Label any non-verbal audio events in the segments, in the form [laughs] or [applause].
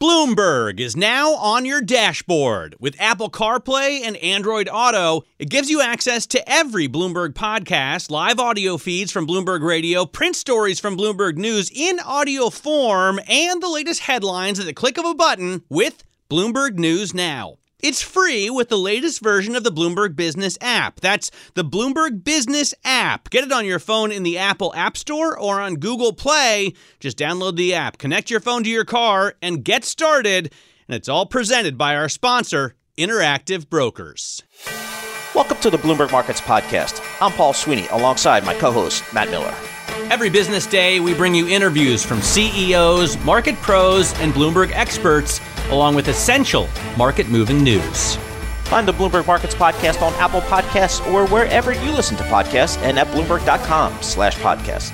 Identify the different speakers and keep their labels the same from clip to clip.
Speaker 1: Bloomberg is now on your dashboard. With Apple CarPlay and Android Auto, it gives you access to every Bloomberg podcast, live audio feeds from Bloomberg Radio, print stories from Bloomberg News in audio form, and the latest headlines at the click of a button with Bloomberg News Now. It's free with the latest version of the Bloomberg Business app. That's the Bloomberg Business app. Get it on your phone in the Apple App Store or on Google Play. Just download the app, connect your phone to your car, and get started. And it's all presented by our sponsor, Interactive Brokers.
Speaker 2: Welcome to the Bloomberg Markets Podcast. I'm Paul Sweeney alongside my co host, Matt Miller.
Speaker 1: Every business day, we bring you interviews from CEOs, market pros, and Bloomberg experts along with essential market moving news.
Speaker 2: Find the Bloomberg Markets Podcast on Apple Podcasts or wherever you listen to podcasts and at Bloomberg.com slash podcast.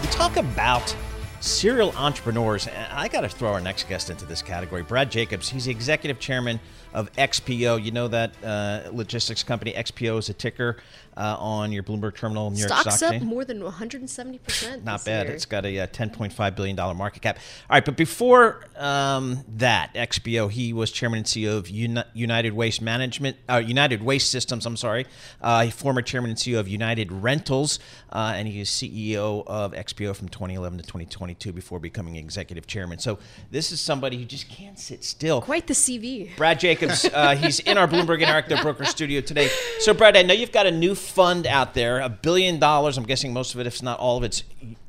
Speaker 3: We talk about serial entrepreneurs, and I got to throw our next guest into this category. Brad Jacobs, he's the executive chairman of XPO. You know that uh, logistics company. XPO is a ticker uh, on your Bloomberg terminal, New York
Speaker 4: Stocks
Speaker 3: Stock
Speaker 4: up more than 170%.
Speaker 3: Not
Speaker 4: this
Speaker 3: bad.
Speaker 4: year.
Speaker 3: It's got a uh, $10.5 billion market cap. All right, but before um, that, XPO, he was chairman and CEO of Uni- United Waste Management, uh, United Waste Systems, I'm sorry. Uh, former chairman and CEO of United Rentals, uh, and he is CEO of XPO from 2011 to 2022 before becoming executive chairman. So this is somebody who just can't sit still.
Speaker 4: Quite the CV.
Speaker 3: Brad Jacobs, uh, he's in our Bloomberg Interactive Broker studio today. So, Brad, I know you've got a new fund out there, a billion dollars. I'm guessing most of it, if not all of it's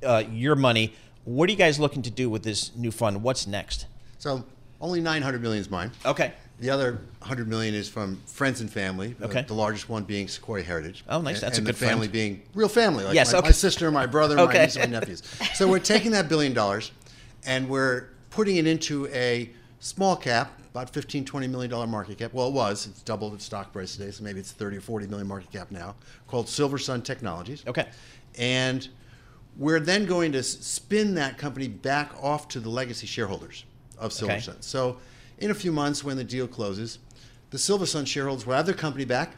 Speaker 3: uh, your money. What are you guys looking to do with this new fund? What's next?
Speaker 5: So only 900 million is mine.
Speaker 3: Okay.
Speaker 5: The other 100 million is from friends and family. uh,
Speaker 3: Okay.
Speaker 5: the largest one being Sequoia Heritage.
Speaker 3: Oh, nice.
Speaker 5: And-
Speaker 3: That's a
Speaker 5: and
Speaker 3: good
Speaker 5: the family
Speaker 3: friend.
Speaker 5: being real family. Like
Speaker 3: Yes,
Speaker 5: my,
Speaker 3: okay.
Speaker 5: my sister, my brother,
Speaker 3: Okay.
Speaker 5: my niece, my nephews. So we're taking that billion dollars and we're putting it into a small cap, about 15, 20 million dollar market cap. Well, it was. It's doubled its stock price today, so maybe it's 30 or 40 million market cap now. Called Silver Sun Technologies.
Speaker 3: Okay.
Speaker 5: And we're then going to spin that company back off to the legacy shareholders of Silver
Speaker 3: Okay.
Speaker 5: Sun. So, in a few months, when the deal closes, the Silver Sun shareholders will have their company back.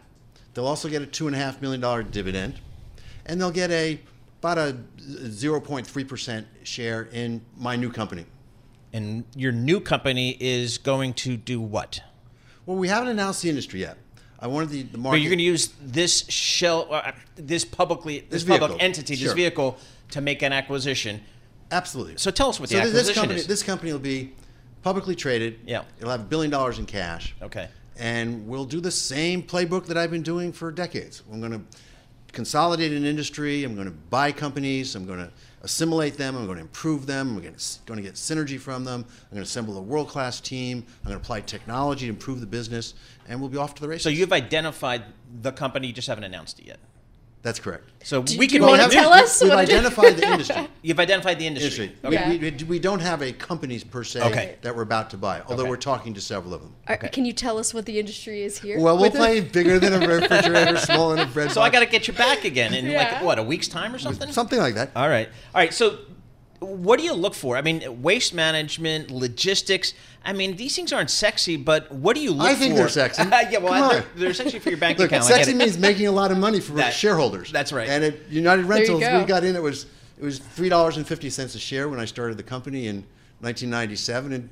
Speaker 5: They'll also get a two and a half million dollar dividend, and they'll get a about a 0.3 percent share in my new company.
Speaker 3: And your new company is going to do what?
Speaker 5: Well, we haven't announced the industry yet. I wanted the, the
Speaker 3: But you're going to use this shell, uh, this publicly, this,
Speaker 5: This
Speaker 3: public
Speaker 5: vehicle.
Speaker 3: entity, this
Speaker 5: Sure.
Speaker 3: vehicle, to make an acquisition.
Speaker 5: Absolutely.
Speaker 3: So tell us what the
Speaker 5: so this-
Speaker 3: acquisition
Speaker 5: this company,
Speaker 3: is.
Speaker 5: This company will be publicly traded.
Speaker 3: Yeah.
Speaker 5: It'll have a billion dollars in cash.
Speaker 3: Okay.
Speaker 5: And we'll do the same playbook that I've been doing for decades. I'm going to consolidate an industry. I'm going to buy companies. I'm going to assimilate them. I'm going to improve them. I'm going to, going to get synergy from them. I'm going to assemble a world-class team. I'm going to apply technology to improve the business, and we'll be off to the races.
Speaker 3: So you've identified the company, you just haven't announced it yet.
Speaker 5: That's correct.
Speaker 3: So
Speaker 4: Do-
Speaker 3: we
Speaker 4: do you
Speaker 3: can
Speaker 4: wanna
Speaker 5: have-
Speaker 4: tell us
Speaker 5: We've
Speaker 4: what
Speaker 5: identified the industry. [laughs]
Speaker 3: You've identified the industry.
Speaker 5: industry.
Speaker 3: Okay.
Speaker 5: We, we, we don't have a companies per se
Speaker 3: Okay.
Speaker 5: that we're about to buy, although
Speaker 3: Okay.
Speaker 5: we're talking to several of them.
Speaker 4: Are- Can you tell us what the industry is here?
Speaker 5: Well, we'll
Speaker 4: With
Speaker 5: play
Speaker 4: it?
Speaker 5: bigger than a [laughs] refrigerator, smaller than a bread
Speaker 3: So I got to get you back again in like what a week's time or something.
Speaker 5: something like that.
Speaker 3: All right, all right. So, what do you look for? I mean, waste management, logistics. I mean, these things aren't sexy, but what do you look for?
Speaker 5: I think they're sexy. [laughs]
Speaker 3: yeah, well,
Speaker 5: Come
Speaker 3: they're,
Speaker 5: on.
Speaker 3: they're sexy for your bank [laughs]
Speaker 5: Look,
Speaker 3: account. I get
Speaker 5: sexy
Speaker 3: it.
Speaker 5: means making a lot of money for [laughs]
Speaker 3: That-
Speaker 5: shareholders.
Speaker 3: that's right.
Speaker 5: And at United Rentals,
Speaker 4: go.
Speaker 5: we got in. It was it was three dollars and fifty cents a share when I started the company in 1997, and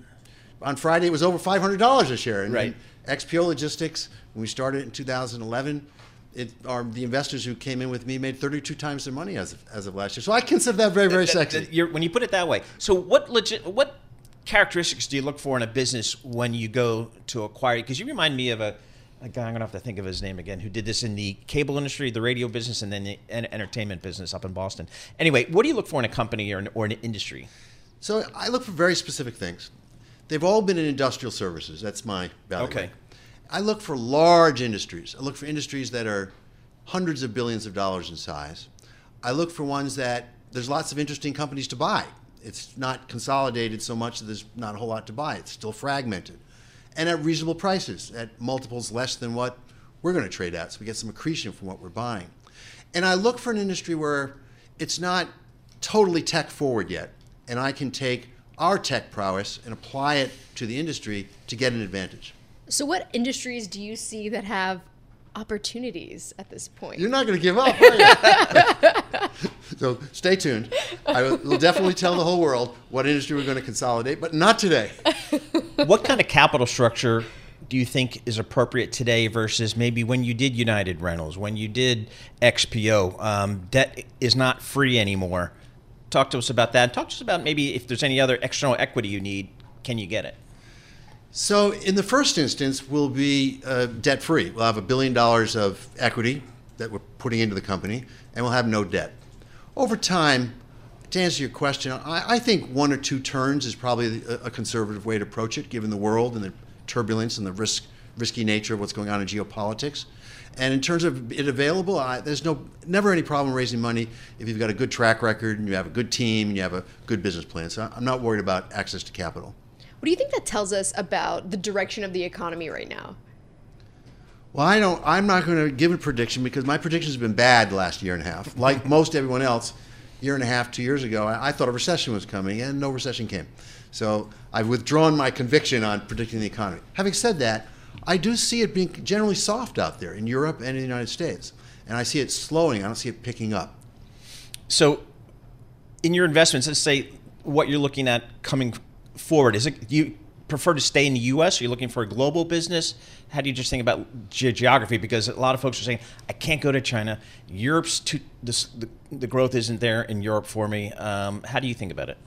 Speaker 5: on Friday it was over five hundred dollars a share. And
Speaker 3: Right.
Speaker 5: then XPO Logistics, when we started in 2011. It, our, the investors who came in with me made 32 times their money as of, as of last year. So I consider that very, very
Speaker 3: That-
Speaker 5: sexy.
Speaker 3: that- when you put it that way. So, what legit? What characteristics do you look for in a business when you go to acquire? Because you remind me of a, a guy. I'm gonna have to think of his name again. Who did this in the cable industry, the radio business, and then the en- entertainment business up in Boston. Anyway, what do you look for in a company or an, or an industry?
Speaker 5: So I look for very specific things. They've all been in industrial services. That's my value.
Speaker 3: Okay.
Speaker 5: I look for large industries. I look for industries that are hundreds of billions of dollars in size. I look for ones that there's lots of interesting companies to buy. It's not consolidated so much that there's not a whole lot to buy. It's still fragmented. And at reasonable prices, at multiples less than what we're going to trade at, so we get some accretion from what we're buying. And I look for an industry where it's not totally tech forward yet, and I can take our tech prowess and apply it to the industry to get an advantage.
Speaker 4: So, what industries do you see that have opportunities at this point?
Speaker 5: You're not going to give up, are you? [laughs] so stay tuned. I will definitely tell the whole world what industry we're going to consolidate, but not today. [laughs]
Speaker 3: what kind of capital structure do you think is appropriate today versus maybe when you did United Rentals, when you did XPO? Um, debt is not free anymore. Talk to us about that. Talk to us about maybe if there's any other external equity you need, can you get it?
Speaker 5: So, in the first instance, we'll be uh, debt free. We'll have a billion dollars of equity that we're putting into the company, and we'll have no debt. Over time, to answer your question, I, I think one or two turns is probably a, a, conservative way to approach it, given the world and the turbulence and the risk, risky nature of what's going on in geopolitics. And in terms of it available, I, there's no never any problem raising money if you've got a good track record and you have a good team and you have a good business plan. So I'm not worried about access to capital.
Speaker 4: What do you think that tells us about the direction of the economy right now?
Speaker 5: Well, I don't. I'm not going to give a prediction because my predictions have been bad the last year and a half. Like most everyone else, year and a half, two years ago, I, I thought a recession was coming, and no recession came. So I've withdrawn my conviction on predicting the economy. Having said that, I do see it being generally soft out there in Europe and in the United States, and I see it slowing. I don't see it picking up.
Speaker 3: So, in your investments, let's say what you're looking at coming forward? Is it you prefer to stay in the U.S? Are you looking for a global business? How do you just think about ge- geography? Because a lot of folks are saying, I can't go to China. Europe's too, this, the, the growth isn't there in Europe for me. Um, how do you think about it?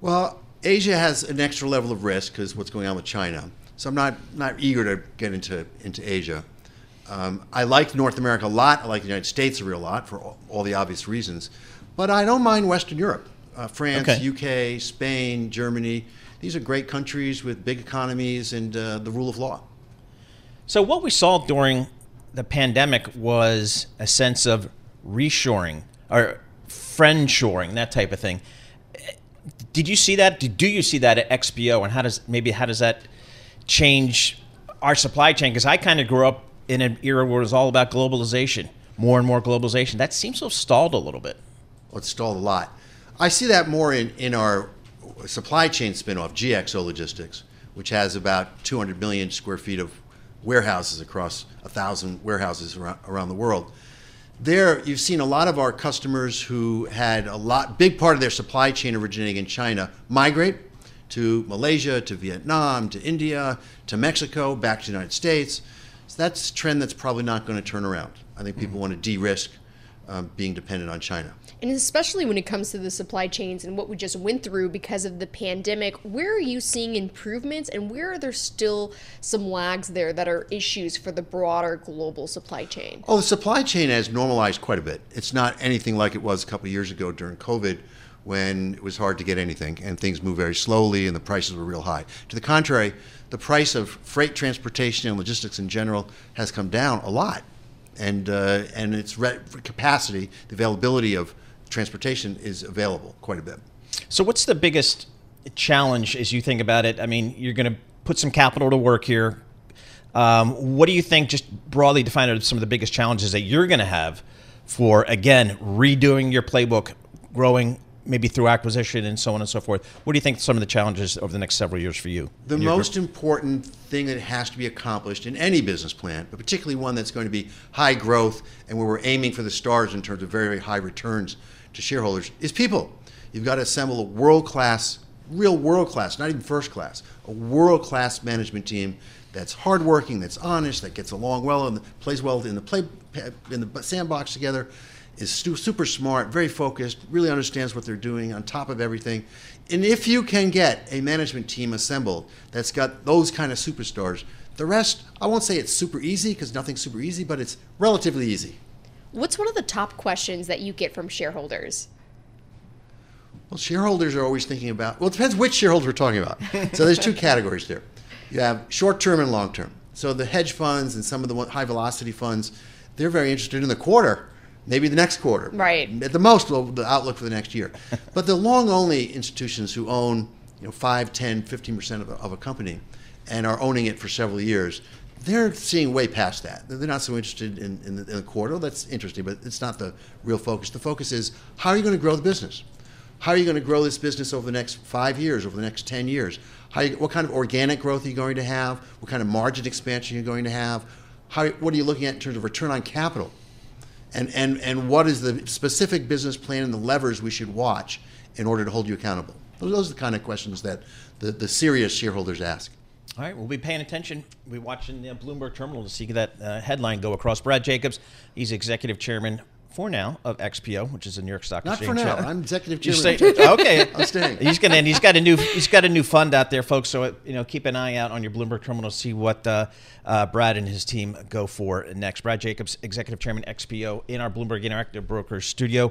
Speaker 5: Well, Asia has an extra level of risk because what's going on with China. So I'm not not eager to get into into Asia. Um, I like North America a lot. I like the United States a real lot for all, all the obvious reasons. But I don't mind Western Europe uh, France, okay. UK, Spain, Germany. These are great countries with big economies and uh, the rule of law.
Speaker 3: So, what we saw during the pandemic was a sense of reshoring or friendshoring, that type of thing. Did you see that? Do you see that at XPO? And how does maybe how does that change our supply chain? Because I kind of grew up in an era where it was all about globalization, more and more globalization. That seems to have stalled a little bit.
Speaker 5: Well, it's stalled a lot. I see that more in, in our supply chain spinoff, GXO Logistics, which has about 200 million square feet of warehouses across a thousand warehouses around, around the world. There, you've seen a lot of our customers who had a lot, big part of their supply chain originating in China migrate to Malaysia, to Vietnam, to India, to Mexico, back to the United States. So that's a trend that's probably not going to turn around. I think people mm-hmm. want to de-risk um, being dependent on China
Speaker 4: and especially when it comes to the supply chains and what we just went through because of the pandemic, where are you seeing improvements and where are there still some lags there that are issues for the broader global supply chain?
Speaker 5: Oh, the supply chain has normalized quite a bit. It's not anything like it was a couple years ago during COVID when it was hard to get anything and things moved very slowly and the prices were real high. To the contrary, the price of freight transportation and logistics in general has come down a lot. And, uh, and its capacity, the availability of transportation is available quite a bit.
Speaker 3: So, what's the biggest challenge as you think about it? I mean, you're going to put some capital to work here. Um, what do you think, just broadly defined, are some of the biggest challenges that you're going to have for, again, redoing your playbook, growing maybe through acquisition and so on and so forth. What do you think some of the challenges over the next several years for you?
Speaker 5: The most group? important thing that has to be accomplished in any business plan, but particularly one that's going to be high growth and where we're aiming for the stars in terms of very, very high returns to shareholders, is people. You've got to assemble a world class, real world class, not even first class, a world class management team that's hardworking, that's honest, that gets along well and plays well in the play in the sandbox together is super smart, very focused, really understands what they're doing on top of everything. And if you can get a management team assembled that's got those kind of superstars, the rest, I won't say it's super easy because nothing's super easy, but it's relatively easy.
Speaker 4: What's one of the top questions that you get from shareholders?
Speaker 5: Well, shareholders are always thinking about, well, it depends which shareholders we're talking about. so there's two [laughs] categories there. You have short term and long term. So the hedge funds and some of the high velocity funds, they're very interested in the quarter maybe the next quarter.
Speaker 4: Right.
Speaker 5: At the most, the outlook for the next year. [laughs] but the long only institutions who own you know, 5, 10, 15% of a, of a company and are owning it for several years, they're seeing way past that. They're not so interested in, in, the, in the quarter. That's interesting, but it's not the real focus. The focus is how are you going to grow the business? How are you going to grow this business over the next five years, over the next 10 years? How you, what kind of organic growth are you going to have? What kind of margin expansion are you going to have? How, what are you looking at in terms of return on capital? And, and, and what is the specific business plan and the levers we should watch in order to hold you accountable? Those are the kind of questions that the, the serious shareholders ask.
Speaker 3: All right, we'll be paying attention. We'll be watching the Bloomberg terminal to see that uh, headline go across. Brad Jacobs, he's executive chairman for now of XPO, which is a New York Stock
Speaker 5: Not
Speaker 3: Exchange.
Speaker 5: for now. I'm executive chairman.
Speaker 3: stay, okay, [laughs]
Speaker 5: I'm staying.
Speaker 3: He's gonna and he's got a new he's got a new fund out there, folks. So you know, keep an eye out on your Bloomberg terminal to see what uh, uh, Brad and his team go for next. Brad Jacobs, executive chairman XPO, in our Bloomberg Interactive Brokers studio.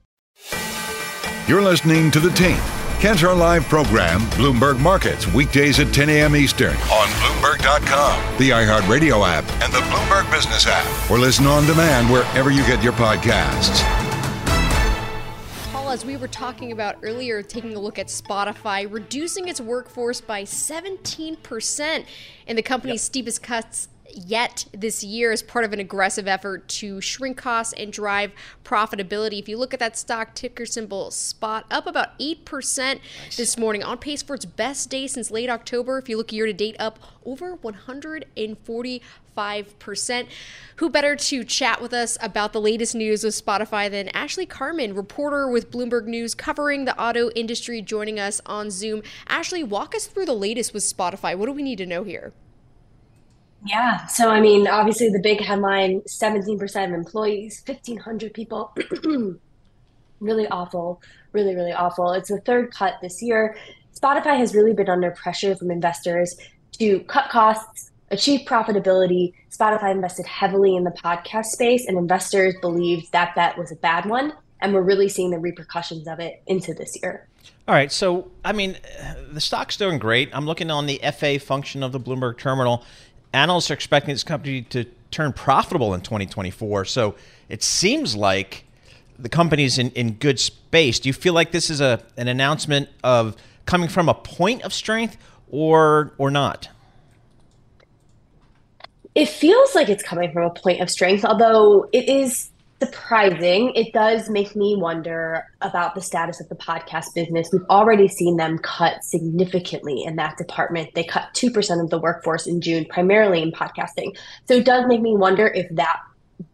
Speaker 6: You're listening to The Tape, Catch our Live program, Bloomberg Markets, weekdays at 10 a.m. Eastern on Bloomberg.com, the iHeartRadio app, and the Bloomberg Business app, or listen on demand wherever you get your podcasts.
Speaker 4: Paul, as we were talking about earlier, taking a look at Spotify, reducing its workforce by 17% in the company's steepest cuts yet this year as part of an aggressive effort to shrink costs and drive profitability. If you look at that stock ticker symbol spot up about 8% this morning on pace for its best day since late October. If you look year to date up over 145%. Who better to chat with us about the latest news with Spotify than Ashley Carman, reporter with Bloomberg News covering the auto industry joining us on Zoom. Ashley, walk us through the latest with Spotify. What do we need to know here?
Speaker 7: Yeah. So, I mean, obviously the big headline 17% of employees, 1,500 people. [clears throat] really awful. Really, really awful. It's the third cut this year. Spotify has really been under pressure from investors to cut costs, achieve profitability. Spotify invested heavily in the podcast space, and investors believed that that was a bad one. And we're really seeing the repercussions of it into this year.
Speaker 3: All right, so I mean, the stock's doing great. I'm looking on the FA function of the Bloomberg terminal analysts are expecting this company to turn profitable in 2024. So it seems like the company's in, in good space. Do you feel like this is a an announcement of coming from a point of strength or or not?
Speaker 7: It feels like it's coming from a point of strength, although it is surprising. It does make me wonder about the status of the podcast business. We've already seen them cut significantly in that department. They cut 2% of the workforce in June, primarily in podcasting. So it does make me wonder if that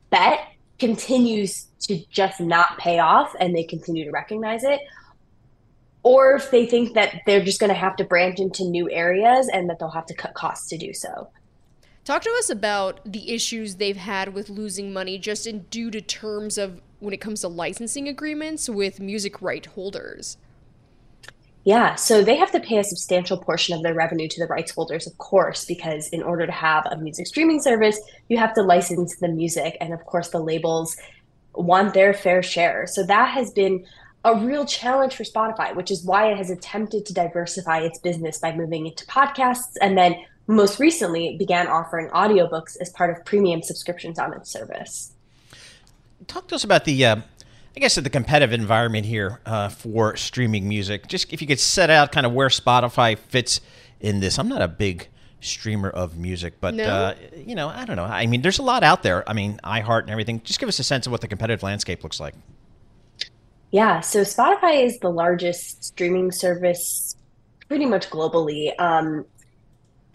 Speaker 7: bet continues to just not pay off and they continue to recognize it. Or if they think that they're just going to have to branch into new areas and that they'll have to cut costs to do so.
Speaker 4: Talk to us about the issues they've had with losing money just in due to terms of when it comes to licensing agreements with music right holders.
Speaker 7: Yeah, so they have to pay a substantial portion of their revenue to the rights holders, of course, because in order to have a music streaming service, you have to license the music. And of course, the labels want their fair share. So that has been a real challenge for Spotify, which is why it has attempted to diversify its business by moving into podcasts and then most recently began offering audiobooks as part of premium subscriptions on its service.
Speaker 3: Talk to us about the, uh, I guess, the competitive environment here uh, for streaming music. Just if you could set out kind of where Spotify fits in this. I'm not a big streamer of music, but
Speaker 4: no?
Speaker 3: uh, you know, I don't know. I mean, there's a lot out there. I mean, iHeart and everything. Just give us a sense of what the competitive landscape looks like.
Speaker 7: Yeah, so Spotify is the largest streaming service pretty much globally. Um,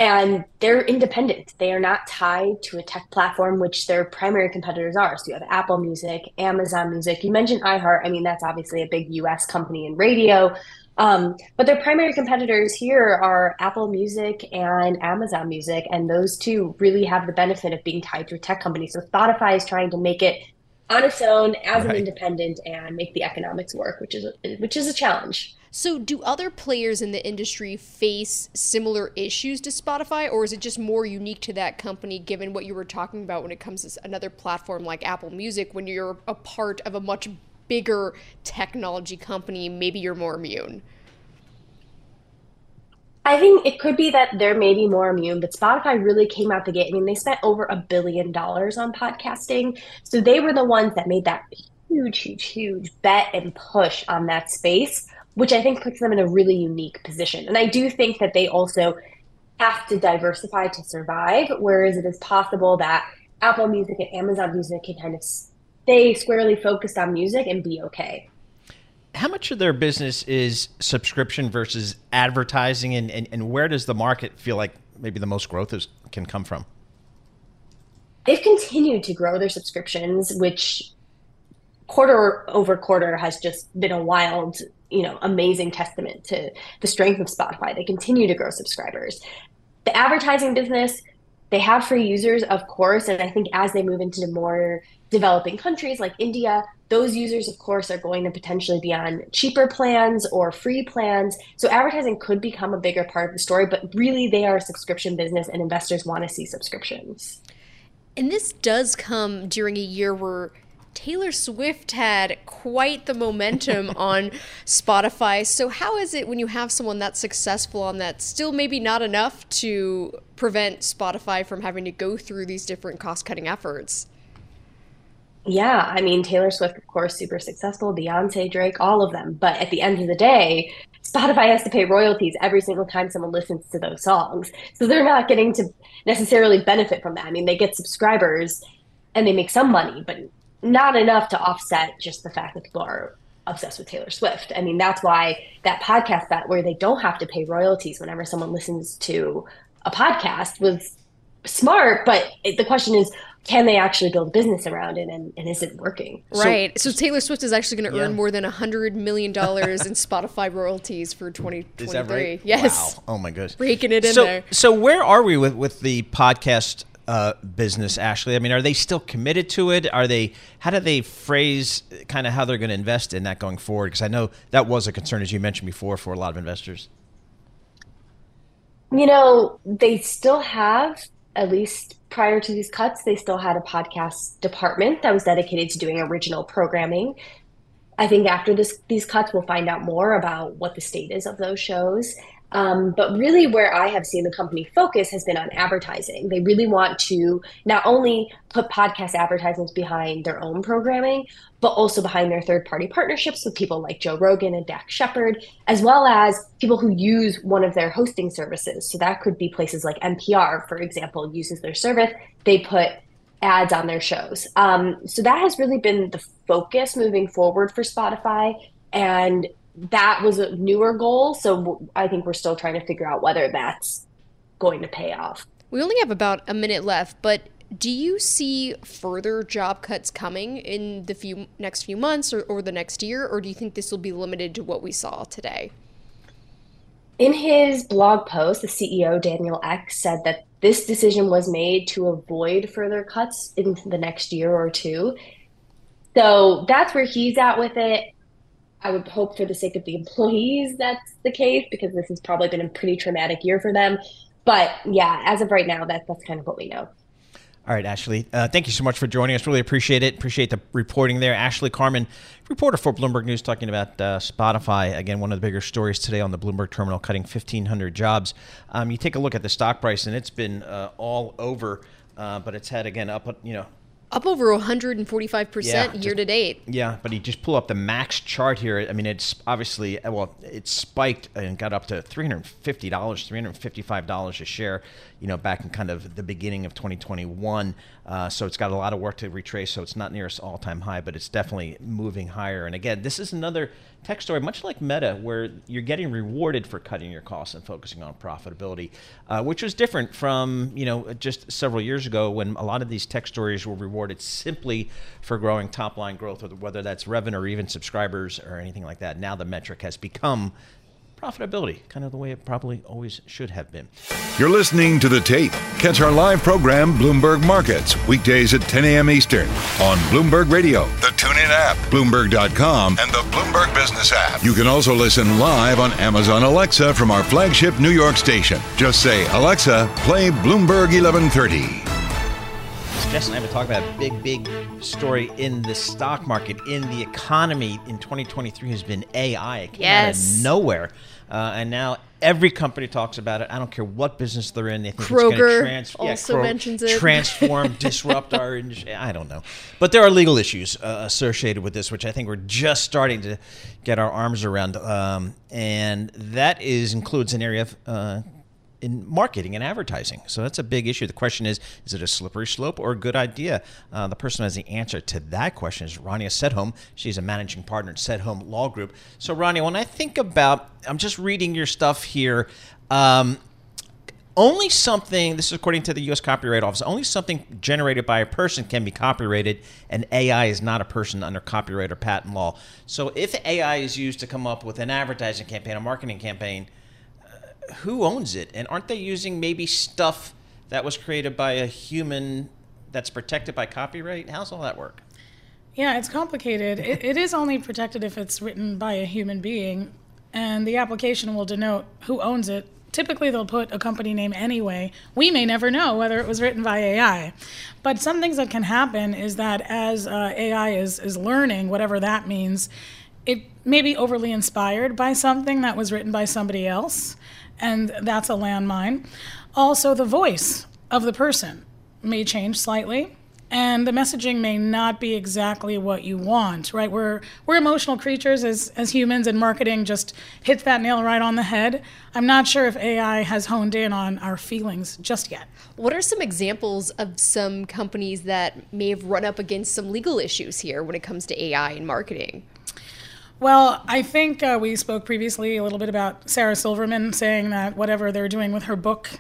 Speaker 7: and they're independent. They are not tied to a tech platform, which their primary competitors are. So you have Apple Music, Amazon Music. You mentioned iHeart. I mean, that's obviously a big US company in radio. Um, but their primary competitors here are Apple Music and Amazon Music. And those two really have the benefit of being tied to a tech company. So Spotify is trying to make it on its own as
Speaker 3: Right.
Speaker 7: an independent and make the economics work, which is which is a challenge.
Speaker 4: So, do other players in the industry face similar issues to Spotify, or is it just more unique to that company given what you were talking about when it comes to another platform like Apple Music? When you're a part of a much bigger technology company, maybe you're more immune.
Speaker 7: I think it could be that they're maybe more immune, but Spotify really came out the gate. I mean, they spent over a billion dollars on podcasting. So they were the ones that made that huge, huge, huge bet and push on that space, which I think puts them in a really unique position. And I do think that they also have to diversify to survive, whereas it is possible that Apple Music and Amazon Music can kind of stay squarely focused on music and be okay.
Speaker 3: How much of their business is subscription versus advertising, and, and, and where does the market feel like maybe the most growth is, can come from?
Speaker 7: they've continued to grow their subscriptions, which quarter over quarter has just been a wild, you know, amazing testament to the strength of Spotify. They continue to grow subscribers. The advertising business, they have free users, of course, and I think as they move into more developing countries like India, those users, of course, are going to potentially be on cheaper plans or free plans. So advertising could become a bigger part of the story, but really they are a subscription business and investors want to see subscriptions.
Speaker 4: And this does come during a year where Taylor Swift had quite the momentum [laughs] on Spotify. So, how is it when you have someone that's successful on that, still maybe not enough to prevent Spotify from having to go through these different cost cutting efforts?
Speaker 7: Yeah, I mean, Taylor Swift, of course, super successful, Beyonce, Drake, all of them. But at the end of the day, Spotify has to pay royalties every single time someone listens to those songs. So they're not getting to necessarily benefit from that. I mean, they get subscribers and they make some money, but not enough to offset just the fact that people are obsessed with Taylor Swift. I mean, that's why that podcast that where they don't have to pay royalties whenever someone listens to a podcast was smart. But it, the question is, can they actually build a business around it and, and is it working?
Speaker 4: Right. So, Taylor Swift is actually going to
Speaker 3: Yeah.
Speaker 4: earn more than $100 million [laughs] in Spotify royalties for 2023.
Speaker 3: Right?
Speaker 4: Yes.
Speaker 3: Wow. Oh my goodness.
Speaker 4: Breaking it in
Speaker 3: so,
Speaker 4: there.
Speaker 3: So where are we with with the podcast uh, business, Ashley? I mean, are they still committed to it? Are they? How do they phrase kind of how they're going to invest in that going forward? Because I know that was a concern, as you mentioned before, for a lot of investors.
Speaker 7: You know, they still have, at least prior to these cuts, they still had a podcast department that was dedicated to doing original programming. I think after this, these cuts, we'll find out more about what the state is of those shows. Um, but really, where I have seen the company focus has been on advertising. They really want to not only put podcast advertisements behind their own programming, but also behind their third party partnerships with people like Joe Rogan and Dax Shepard, as well as people who use one of their hosting services. So that could be places like NPR, for example, uses their service. They put ads on their shows. Um, so that has really been the focus moving forward for Spotify. And that was a newer goal. So I think we're still trying to figure out whether that's going to pay off.
Speaker 4: We only have about a minute left, but do you see further job cuts coming in the few next few months or, or the next year, or do you think this will be limited to what we saw today?
Speaker 7: In his blog post, the CEO, Daniel Ek, said that this decision was made to avoid further cuts in the next year or two. So that's where he's at with it. I would hope for the sake of the employees that's the case because this has probably been a pretty traumatic year for them. But yeah, as of right now, that, that's kind of what we know.
Speaker 3: All right, Ashley. Uh, thank you so much for joining us. Really appreciate it. Appreciate the reporting there. Ashley Carman, reporter for Bloomberg News, talking about uh, Spotify. Again, one of the bigger stories today on the Bloomberg terminal, cutting 1,500 jobs. Um, you take a look at the stock price, and it's been uh, all over, uh, but it's had, again, up, you know,
Speaker 4: Up over 145%
Speaker 3: Yeah,
Speaker 4: year to date.
Speaker 3: Yeah, but you just pull up the max chart here. I mean, it's obviously well, it spiked and got up to three hundred fifty dollars, three hundred fifty-five dollars a share. You know, back in kind of the beginning of 2021. Uh, so it's got a lot of work to retrace. So it's not near its all-time high, but it's definitely moving higher. And again, this is another tech story, much like Meta, where you're getting rewarded for cutting your costs and focusing on profitability, uh, which was different from you know just several years ago when a lot of these tech stories were rewarded simply for growing top line growth, whether that's revenue or even subscribers or anything like that. Now the metric has become profitability, kind of the way it probably always should have been.
Speaker 6: You're listening to The Tape. Catch our live program, Bloomberg Markets, weekdays at 10 a.m. Eastern on Bloomberg Radio, the TuneIn app, Bloomberg.com, and the Bloomberg Business app. You can also listen live on Amazon Alexa from our flagship New York station. Just say, Alexa, play Bloomberg 1130.
Speaker 3: Jess and I have been talking about a big, big story in the stock market, in the economy in 2023 has been AI. It came
Speaker 4: Yes.
Speaker 3: out of nowhere. Uh, and now every company talks about it. I don't care what business they're in. They think
Speaker 4: Kroger
Speaker 3: to trans- yeah,
Speaker 4: also mentions it.
Speaker 3: transform, [laughs] disrupt our industry. I don't know. But there are legal issues uh, associated with this, which I think we're just starting to get our arms around. Um, and that is includes an area of uh, in marketing and advertising. So that's a big issue. The question is, is it a slippery slope or a good idea? Uh, the person who has the answer to that question is Rania Sedhom. She's a managing partner at Sedhom Law Group. So Rania, when I think about, I'm just reading your stuff here. Um, only something, this is according to the U.S. Copyright Office, only something generated by a person can be copyrighted, and AI is not a person under copyright or patent law. So if AI is used to come up with an advertising campaign, a marketing campaign, who owns it? And aren't they using maybe stuff that was created by a human that's protected by copyright? How's all that work?
Speaker 8: Yeah, it's complicated. It, it is only protected if it's written by a human being, and the application will denote who owns it. Typically, they'll put a company name anyway. We may never know whether it was written by AI. But some things that can happen is that as uh, AI is, is learning, whatever that means, it may be overly inspired by something that was written by somebody else, and that's a landmine. Also, the voice of the person may change slightly and the messaging may not be exactly what you want right we're we're emotional creatures as as humans and marketing just hits that nail right on the head i'm not sure if ai has honed in on our feelings just yet
Speaker 4: What are some examples of some companies that may have run up against some legal issues here when it comes to AI and marketing?
Speaker 8: Well, I think uh, we spoke previously a little bit about Sarah Silverman saying that whatever they're doing with her book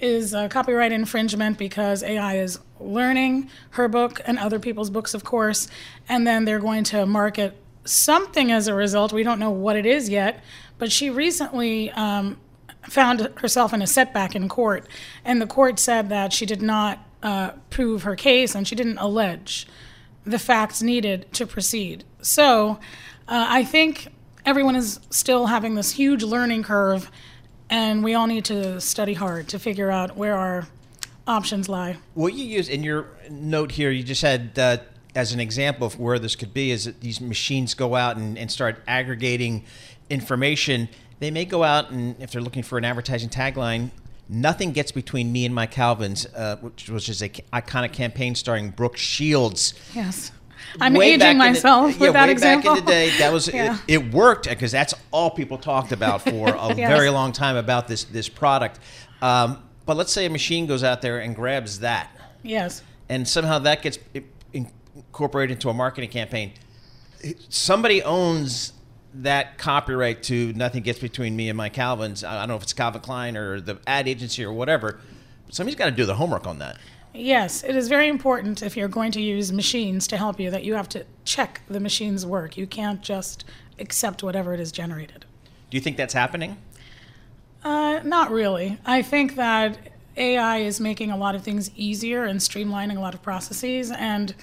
Speaker 8: is uh, copyright infringement because AI is learning her book and other people's books, of course, and then they're going to market something as a result. We don't know what it is yet, but she recently um, found herself in a setback in court, and the court said that she did not uh, prove her case and she didn't allege the facts needed to proceed. So uh, I think everyone is still having this huge learning curve, and we all need to study hard to figure out where our options lie.
Speaker 3: What you use in your note here, you just had uh, as an example of where this could be is that these machines go out and, and start aggregating information. They may go out and if they're looking for an advertising tagline, nothing gets between me and my Calvins, uh, which was just a iconic campaign starring Brooke Shields.
Speaker 8: Yes. I'm aging
Speaker 3: in the-
Speaker 8: myself
Speaker 3: yeah,
Speaker 8: with that example.
Speaker 3: back in the day, that was
Speaker 8: Yeah.
Speaker 3: it, it worked because that's all people talked about for [laughs] a
Speaker 8: Yes.
Speaker 3: very long time about this this product. Um, but let's say a machine goes out there and grabs that
Speaker 8: Yes.
Speaker 3: and somehow that gets incorporated into a marketing campaign. Somebody owns that copyright to "Nothing Gets Between Me and My Calvins." I don't know if it's Calvin Klein or the ad agency or whatever. Somebody's got to do the homework on that.
Speaker 8: Yes, it is very important if you're going to use machines to help you that you have to check the machine's work. You can't just accept whatever it is generated.
Speaker 3: Do you think that's happening?
Speaker 8: Uh, not really. I think that AI is making a lot of things easier and streamlining a lot of processes. And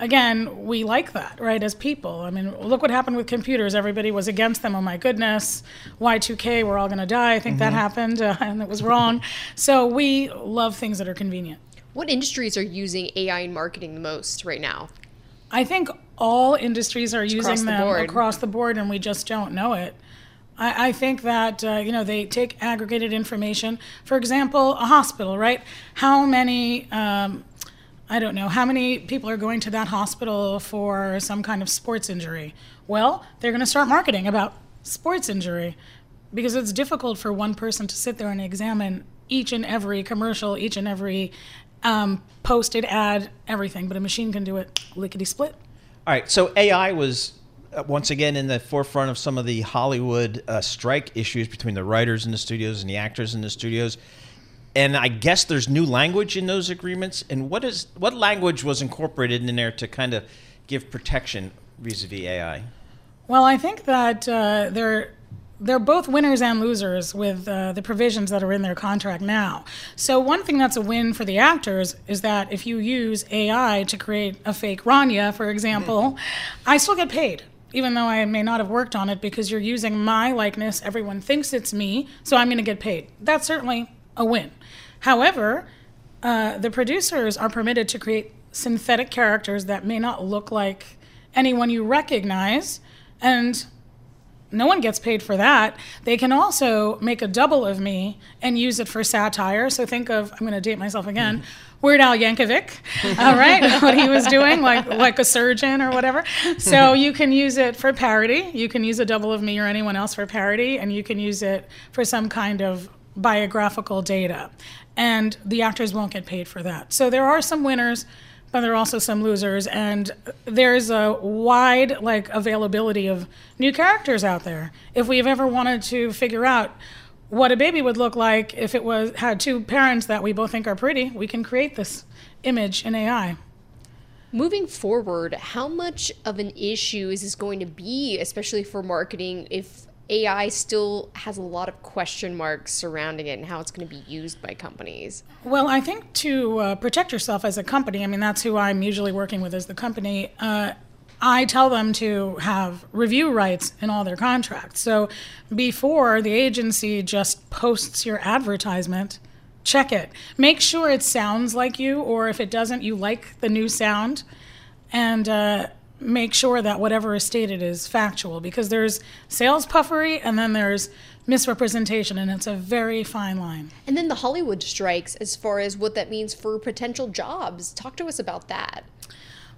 Speaker 8: again, we like that, right, as people. I mean, look what happened with computers. Everybody was against them. Oh my goodness. Y2K, we're all going to die. I think that happened, uh, [laughs] and it was wrong. so we love things that are convenient.
Speaker 4: What industries are using AI in marketing the most right now?
Speaker 8: I think all industries are
Speaker 4: across
Speaker 8: using
Speaker 4: the
Speaker 8: them
Speaker 4: board.
Speaker 8: across the board, and we just don't know it. I, I think that uh, you know they take aggregated information. For example, a hospital, right? How many? Um, I don't know how many people are going to that hospital for some kind of sports injury. Well, they're going to start marketing about sports injury because it's difficult for one person to sit there and examine each and every commercial, each and every um, posted ad, everything. But a machine can do it lickety split.
Speaker 3: All right. So AI was uh, once again in the forefront of some of the Hollywood uh, strike issues between the writers in the studios and the actors in the studios. And I guess there's new language in those agreements. And what is what language was incorporated in there to kind of give protection vis-a-vis AI?
Speaker 8: Well, I think that uh, there, they're both winners and losers with uh, the provisions that are in their contract now. So one thing that's a win for the actors is that if you use AI to create a fake Rania, for example, I still get paid. Even though I may not have worked on it because you're using my likeness, everyone thinks it's me, so I'm going to get paid. That's certainly a win. However, uh, the producers are permitted to create synthetic characters that may not look like anyone you recognize, and no one gets paid for that. They can also make a double of me and use it for satire. So think of I'm going to date myself again. Mm-hmm. Weird Al Yankovic, [laughs] all right, [laughs] what he was doing, like like a surgeon or whatever. So [laughs] you can use it for parody. You can use a double of me or anyone else for parody, and you can use it for some kind of biographical data. And the actors won't get paid for that. So there are some winners but there are also some losers. And there's a wide like availability of new characters out there. If we've ever wanted to figure out what a baby would look like if it was had two parents that we both think are pretty we can create this image in ai
Speaker 4: Moving forward, how much of an issue is this going to be, especially for marketing, if AI still has a lot of question marks surrounding it and how it's going to be used by companies.
Speaker 8: Well, I think to uh, protect yourself as a company, I mean, that's who I'm usually working with as the company. Uh, I tell them to have review rights in all their contracts. So before the agency just posts your advertisement, check it. Make sure it sounds like you, or if it doesn't, you like the new sound. And uh, make sure that whatever is stated is factual because there's sales puffery and then there's misrepresentation and it's a very fine line.
Speaker 4: And then the Hollywood strikes as far as what that means for potential jobs. Talk to us about that.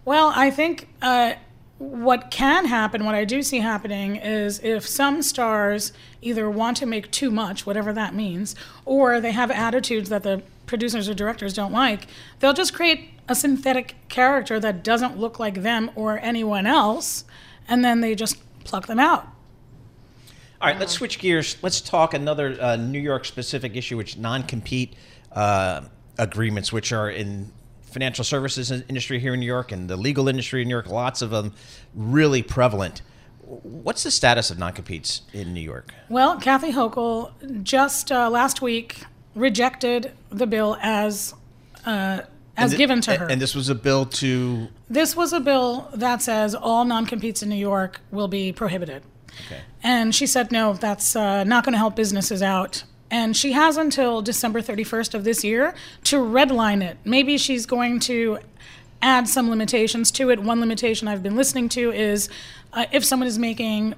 Speaker 8: Well, I think uh, what can happen, what I do see happening, is if some stars either want to make too much, whatever that means, or they have attitudes that the producers or directors don't like, they'll just create a synthetic character that doesn't look like them or anyone else, and then they just pluck them out.
Speaker 3: All right, let's switch gears. Let's talk another uh, New York specific issue, which non compete uh, agreements, which are in financial services industry here in New York and the legal industry in New York, lots of them really prevalent. What's the status of non competes in New York?
Speaker 8: Well, Kathy Hochul just uh, last week rejected the bill as uh, as th- given to her.
Speaker 3: And this was a bill to.
Speaker 8: This was a bill that says all non competes in New York will be prohibited. Okay. And she said, no, that's uh, not going to help businesses out. And she has until December 31st of this year to redline it. Maybe she's going to add some limitations to it. One limitation I've been listening to is uh, if someone is making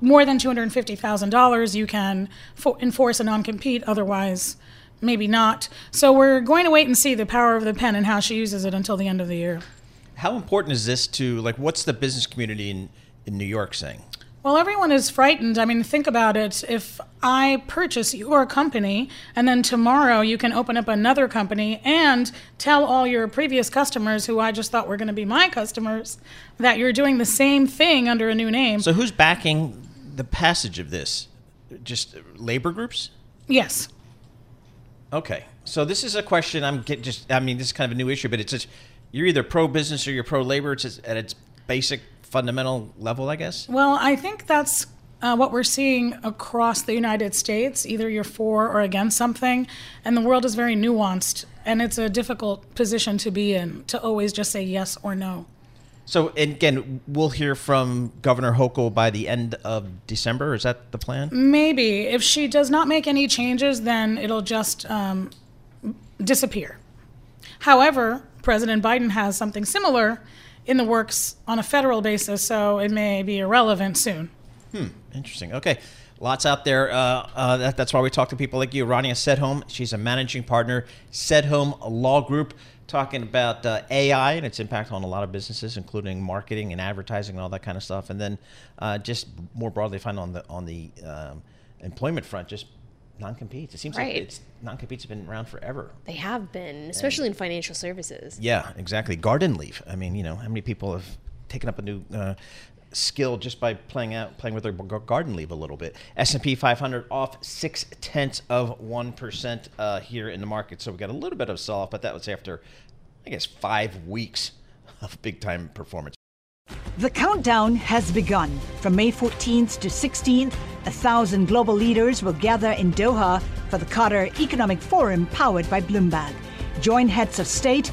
Speaker 8: more than $250,000, you can fo- enforce a non compete. Otherwise, maybe not. So we're going to wait and see the power of the pen and how she uses it until the end of the year.
Speaker 3: How important is this to like what's the business community in, in New York saying?
Speaker 8: Well, everyone is frightened. I mean, think about it. If I purchase your company and then tomorrow you can open up another company and tell all your previous customers who I just thought were going to be my customers that you're doing the same thing under a new name.
Speaker 3: So, who's backing the passage of this? Just labor groups?
Speaker 8: Yes.
Speaker 3: Okay, so this is a question I'm get just. I mean, this is kind of a new issue, but it's just you're either pro business or you're pro labor. It's at its basic fundamental level, I guess.
Speaker 8: Well, I think that's uh, what we're seeing across the United States. Either you're for or against something, and the world is very nuanced, and it's a difficult position to be in to always just say yes or no.
Speaker 3: So again, we'll hear from Governor Hochul by the end of December. Is that the plan?
Speaker 8: Maybe. If she does not make any changes, then it'll just um, disappear. However, President Biden has something similar in the works on a federal basis, so it may be irrelevant soon.
Speaker 3: Hmm. Interesting. Okay. Lots out there. Uh, uh, that, that's why we talk to people like you. Rania Sedhom, she's a managing partner, Sedhom Law Group talking about uh, AI and its impact on a lot of businesses, including marketing and advertising and all that kind of stuff. And then uh, just more broadly, find on the on the um, employment front, just non-competes. It seems right. like it's non-competes have been around forever.
Speaker 4: They have been, especially and, in financial services.
Speaker 3: Yeah, exactly. Garden leave. I mean, you know, how many people have taken up a new uh, skill just by playing out playing with their garden leave a little bit. S&P 500 off six tenths of one percent uh, here in the market, so we got a little bit of sell off, but that was after I guess five weeks [laughs] of big time performance.
Speaker 9: The countdown has begun. From May 14th to 16th, a thousand global leaders will gather in Doha for the Qatar Economic Forum powered by Bloomberg. Join heads of state,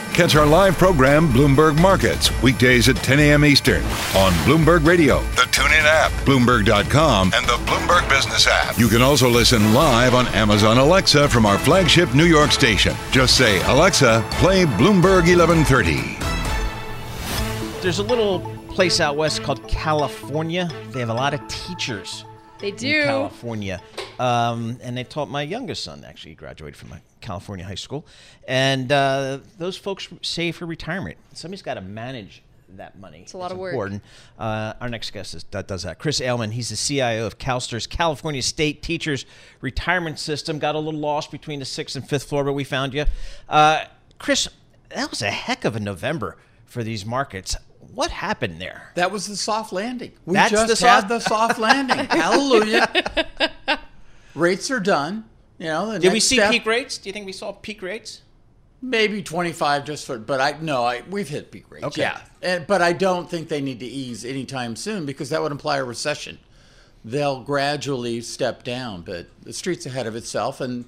Speaker 6: Catch our live program, Bloomberg Markets, weekdays at 10 a.m. Eastern on Bloomberg Radio, the TuneIn app, Bloomberg.com, and the Bloomberg Business app. You can also listen live on Amazon Alexa from our flagship New York station. Just say, Alexa, play Bloomberg 1130.
Speaker 3: There's a little place out west called California. They have a lot of teachers.
Speaker 4: They
Speaker 3: in
Speaker 4: do.
Speaker 3: California. Um, and they taught my youngest son, actually, he graduated from a California high school. And uh, those folks save for retirement. Somebody's got to manage that money. It's
Speaker 4: a lot of work.
Speaker 3: Important. Uh, our next guest is, that does that. Chris Ailman, he's the CIO of CalSTRS, California State Teachers Retirement System. Got a little lost between the sixth and fifth floor, but we found you. Uh, Chris, that was a heck of a November for these markets. What happened there?
Speaker 10: That was the soft landing. We
Speaker 3: That's
Speaker 10: just
Speaker 3: the soft-
Speaker 10: had the soft landing. [laughs] Hallelujah. [laughs] rates are done. You know, the
Speaker 3: Did we see
Speaker 10: step-
Speaker 3: peak rates? Do you think we saw peak rates?
Speaker 10: Maybe 25 just for, but I no, I we've hit peak rates.
Speaker 3: Okay.
Speaker 10: Yeah, and, but I don't think they need to ease anytime soon because that would imply a recession. They'll gradually step down, but the street's ahead of itself, and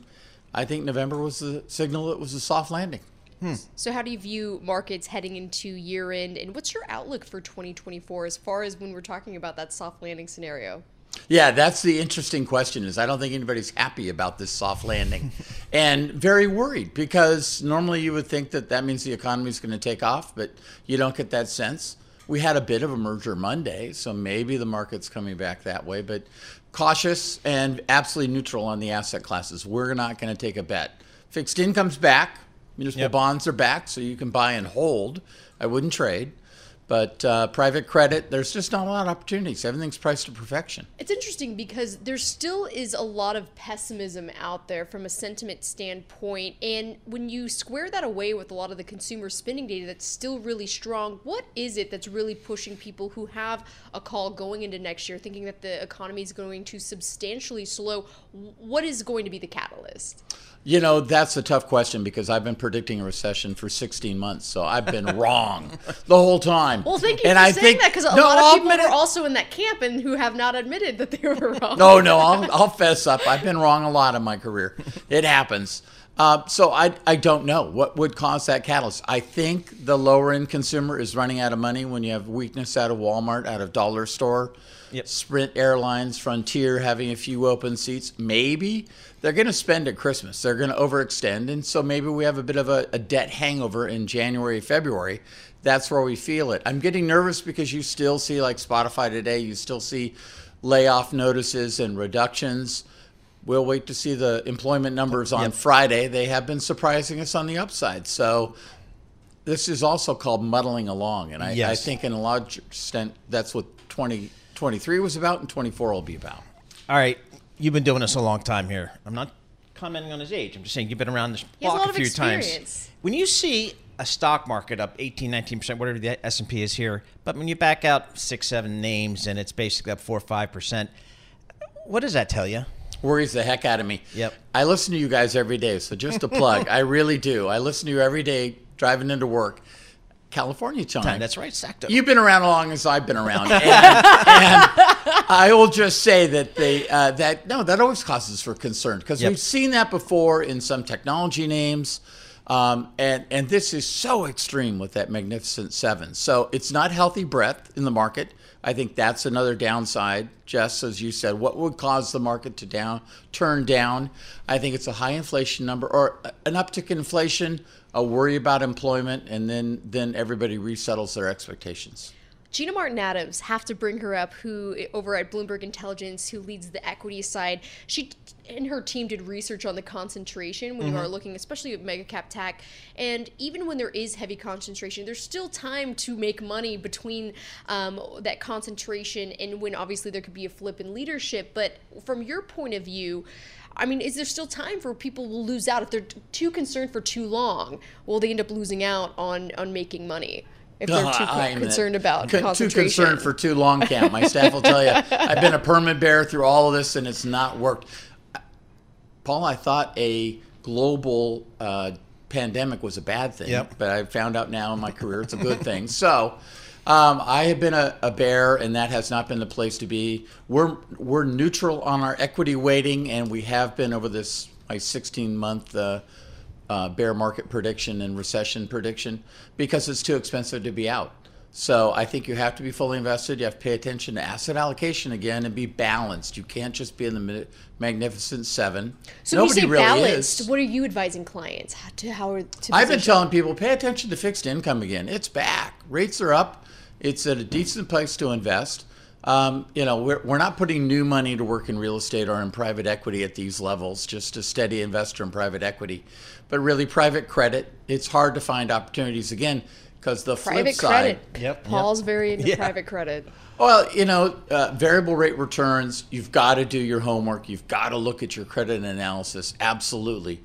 Speaker 10: I think November was the signal it was a soft landing. Hmm.
Speaker 4: So, how do you view markets heading into year end, and what's your outlook for 2024 as far as when we're talking about that soft landing scenario?
Speaker 10: Yeah, that's the interesting question. Is I don't think anybody's happy about this soft landing, [laughs] and very worried because normally you would think that that means the economy is going to take off, but you don't get that sense. We had a bit of a merger Monday, so maybe the market's coming back that way, but cautious and absolutely neutral on the asset classes. We're not going to take a bet. Fixed income's back, municipal
Speaker 3: Yep.
Speaker 10: bonds are back, so you can buy and hold. I wouldn't trade. But uh, private credit, there's just not a lot of opportunities. Everything's priced to perfection.
Speaker 4: It's interesting because there still is a lot of pessimism out there from a sentiment standpoint. And when you square that away with a lot of the consumer spending data that's still really strong, what is it that's really pushing people who have a call going into next year thinking that the economy is going to substantially slow? What is going to be the catalyst?
Speaker 10: You know, that's a tough question because I've been predicting a recession for 16 months, so I've been [laughs] wrong the whole time.
Speaker 4: Well, thank you
Speaker 10: and
Speaker 4: for
Speaker 10: I
Speaker 4: saying
Speaker 10: think,
Speaker 4: that because a
Speaker 10: No,
Speaker 4: lot of
Speaker 10: I'll
Speaker 4: people
Speaker 10: admit
Speaker 4: were also in that camp and who have not admitted that they were wrong.
Speaker 10: No, no, I'll, I'll fess up. I've been wrong a lot in my career. It happens. Uh, so I, I don't know what would cause that catalyst. I think the lower end consumer is running out of money when you have weakness out of Walmart, out of Dollar Store,
Speaker 3: Yep.
Speaker 10: Spirit Airlines, Frontier having a few open seats. Maybe they're going to spend at Christmas. They're going to overextend, and so maybe we have a bit of a, a debt hangover in January, February. That's where we feel it. I'm getting nervous because you still see, like Spotify today, you still see layoff notices and reductions. We'll wait to see the employment numbers on Friday. They have been surprising us on the upside. So this is also called muddling along. And I,
Speaker 3: yes.
Speaker 10: I think in a large extent, that's what 2023 was about and 24 will be about.
Speaker 3: All right, you've been doing this a long time here. I'm not commenting on his age. I'm just saying you've been around this
Speaker 4: He has a
Speaker 3: block
Speaker 4: lot
Speaker 3: a
Speaker 4: of
Speaker 3: few times.
Speaker 4: experience.
Speaker 3: When you see a stock market up 18, 19 percent, whatever the S and P is here, but when you back out six, seven names and it's basically up four or five percent, what does that tell you?
Speaker 10: Worries the heck out of me.
Speaker 3: Yep.
Speaker 10: I listen to you guys every day. So just a plug. I really do. I listen to you every day driving into work. California time.
Speaker 3: Time. That's right, Sacto.
Speaker 10: You've been around as long as I've been around, and, and I will just say that they uh, that no, that always causes for concern because
Speaker 3: Yep.
Speaker 10: we've seen that before in some technology names, um, and and this is so extreme with that Magnificent Seven. So it's not healthy breadth in the market. I think that's another downside. Jess, as you said, what would cause the market to down turn down? I think it's a high inflation number or an uptick in inflation, a worry about employment, and then then everybody resettles their expectations.
Speaker 4: Gina Martin Adams, have to bring her up, who over at Bloomberg Intelligence, who leads the equity side. She and her team did research on the concentration when you are looking, especially at mega cap tech. And even when there is heavy concentration, there's still time to make money between um, that concentration and when obviously there could be a flip in leadership. But from your point of view, I mean, is there still time for people will lose out if they're t- too concerned for too long? Will they end up losing out on on making money? If they're too
Speaker 10: I'm
Speaker 4: concerned about
Speaker 10: con- too concerned for too long, Camp. My staff will tell you [laughs] I've been a permanent bear through all of this, and it's not worked. Paul, I thought a global uh, pandemic was a bad thing,
Speaker 3: Yep.
Speaker 10: but I found out now in my career it's a good thing. So. Um, I have been a, a bear, and that has not been the place to be. We're we're neutral on our equity weighting, and we have been over this my 16 month uh, uh, bear market prediction and recession prediction because it's too expensive to be out. So I think you have to be fully invested. You have to pay attention to asset allocation again and be balanced. You can't just be in the magnificent seven.
Speaker 4: So when you say
Speaker 10: really
Speaker 4: balanced,
Speaker 10: is.
Speaker 4: what are you advising clients how to how are to
Speaker 10: I've been telling people pay attention to fixed income again. It's back. Rates are up. It's at a decent place to invest. Um, you know, we're, we're not putting new money to work in real estate or in private equity at these levels, just a steady investor in private equity. But really, private credit, it's hard to find opportunities again because the flip
Speaker 4: private
Speaker 10: side.
Speaker 4: credit. Paul's very into private credit.
Speaker 10: Well, you know, uh, variable rate returns, you've got to do your homework. You've got to look at your credit analysis. Absolutely.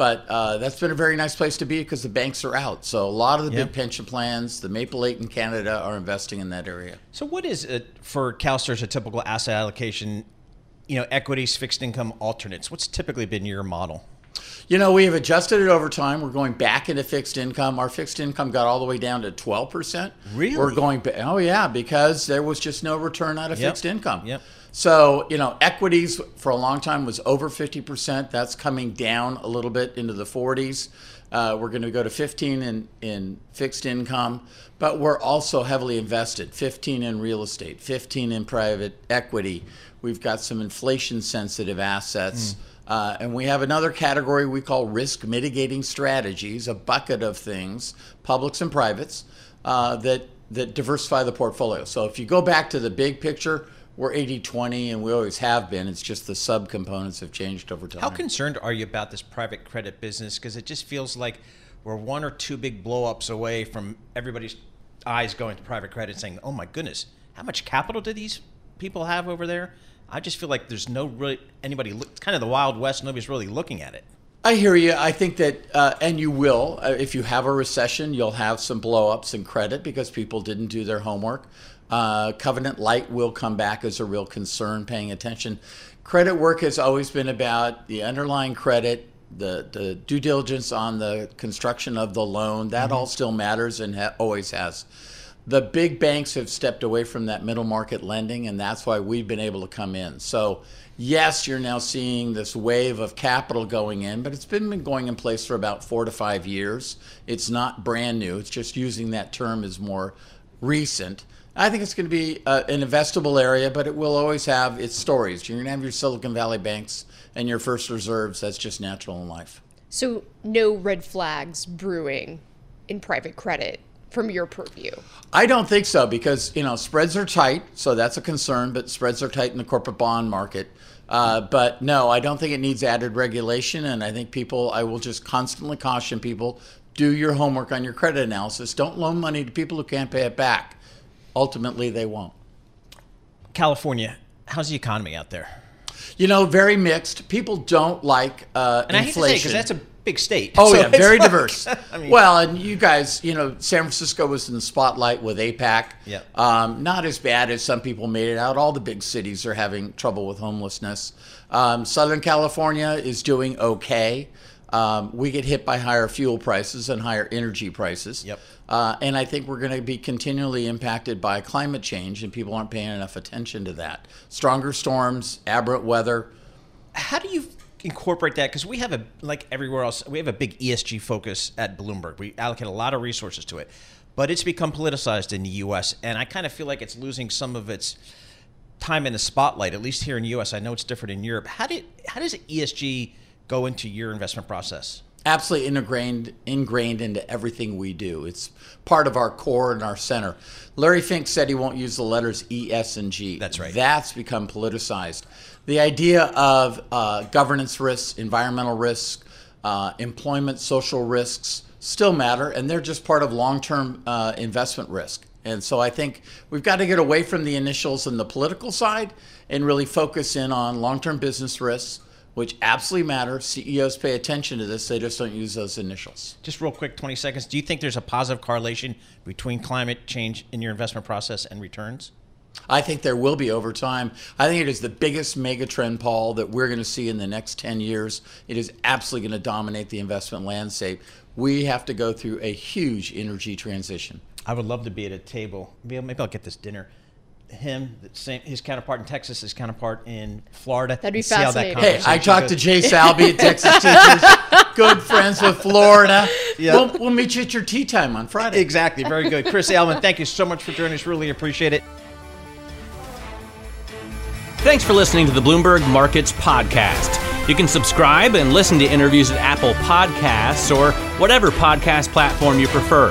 Speaker 10: But uh, that's been a very nice place to be because the banks are out. So a lot of the
Speaker 3: Yep.
Speaker 10: big pension plans, the Maple Eight in Canada, are investing in that area.
Speaker 3: So, what is it for CalSTRS a typical asset allocation? You know, equities, fixed income, alternates. What's typically been your model?
Speaker 10: You know, we have adjusted it over time. We're going back into fixed income. Our fixed income got all the way down to 12%.
Speaker 3: Really?
Speaker 10: We're going, oh, yeah, because there was just no return out of
Speaker 3: Yep.
Speaker 10: fixed income.
Speaker 3: Yep.
Speaker 10: So, you know, equities for a long time was over 50%. That's coming down a little bit into the 40s. Uh, we're going to go to 15 in, in fixed income, but we're also heavily invested 15 in real estate, 15 in private equity. We've got some inflation sensitive assets. Uh, and we have another category we call risk mitigating strategies, a bucket of things, publics and privates, uh, that, that diversify the portfolio. So if you go back to the big picture, we're 80 20 and we always have been. It's just the subcomponents have changed over time.
Speaker 3: How concerned are you about this private credit business? Because it just feels like we're one or two big blowups away from everybody's eyes going to private credit, saying, "Oh my goodness, how much capital do these people have over there?" I just feel like there's no really anybody. Look, it's kind of the wild west. Nobody's really looking at it.
Speaker 10: I hear you. I think that, uh, and you will, uh, if you have a recession, you'll have some blowups in credit because people didn't do their homework. Uh, Covenant Lite will come back as a real concern, paying attention. Credit work has always been about the underlying credit, the, the due diligence on the construction of the loan. That all still matters and ha- always has. The big banks have stepped away from that middle market lending, and that's why we've been able to come in. So, yes, you're now seeing this wave of capital going in, but it's been going in place for about four to five years. It's not brand new, it's just using that term as more recent. I think it's going to be uh, an investable area, but it will always have its stories. You're going to have your Silicon Valley banks and your first reserves. That's just natural in life.
Speaker 4: So no red flags brewing in private credit from your purview.
Speaker 10: I don't think so because you know spreads are tight, so that's a concern. But spreads are tight in the corporate bond market. Uh, but no, I don't think it needs added regulation. And I think people, I will just constantly caution people: do your homework on your credit analysis. Don't loan money to people who can't pay it back. Ultimately, they won't.
Speaker 3: California, how's the economy out there?
Speaker 10: You know, very mixed. People don't like uh,
Speaker 3: And I hate to say
Speaker 10: inflation.
Speaker 3: because that's a big state.
Speaker 10: Oh [laughs]
Speaker 3: So
Speaker 10: yeah, very
Speaker 3: like-
Speaker 10: diverse. [laughs]
Speaker 3: I mean-
Speaker 10: well, and you guys, you know, San Francisco was in the spotlight with APEC.
Speaker 3: Yep.
Speaker 10: Um, not as bad as some people made it out. All the big cities are having trouble with homelessness. Um, Southern California is doing okay. Um, we get hit by higher fuel prices and higher energy prices.
Speaker 3: Yep.
Speaker 10: Uh, and I think we're going to be continually impacted by climate change, and people aren't paying enough attention to that. Stronger storms, aberrant weather.
Speaker 3: how do you incorporate that? Because we have a like everywhere else, we have a big ESG focus at Bloomberg. We allocate a lot of resources to it, but it's become politicized in the U.S. and I kind of feel like it's losing some of its time in the spotlight. At least here in the U.S., I know it's different in Europe. How did how does ESG go into your investment process?
Speaker 10: absolutely ingrained ingrained into everything we do. It's part of our core and our center. Larry Fink said he won't use the letters E, S, and G.
Speaker 3: That's right.
Speaker 10: That's become politicized. The idea of uh, governance risks, environmental risks, uh, employment, social risks still matter, and they're just part of long-term uh, investment risk. And so I think we've got to get away from the initials and the political side and really focus in on long-term business risks which absolutely matter. CEOs pay attention to this, they just don't use those initials.
Speaker 3: Just real quick, 20 seconds. Do you think there's a positive correlation between climate change in your investment process and returns?
Speaker 10: I think there will be over time. I think it is the biggest mega trend, Paul, that we're going to see in the next 10 years. It is absolutely going to dominate the investment landscape. We have to go through a huge energy transition.
Speaker 3: I would love to be at a table. Maybe Maybe I'll get this dinner. Him, same, his counterpart in Texas, his counterpart in Florida.
Speaker 4: That'd be
Speaker 3: and see how that
Speaker 4: fascinating.
Speaker 10: Hey, I
Speaker 3: conversation
Speaker 10: talked to. Jay [laughs] Salby at Texas Teachers, good friends with Florida.
Speaker 3: Yeah.
Speaker 10: We'll, we'll meet you at your tea time on Friday.
Speaker 3: Exactly. Very good. Chris Ailman, thank you so much for joining us. Really appreciate it.
Speaker 1: Thanks for listening to the Bloomberg Markets Podcast. You can subscribe and listen to interviews at Apple Podcasts or whatever podcast platform you prefer.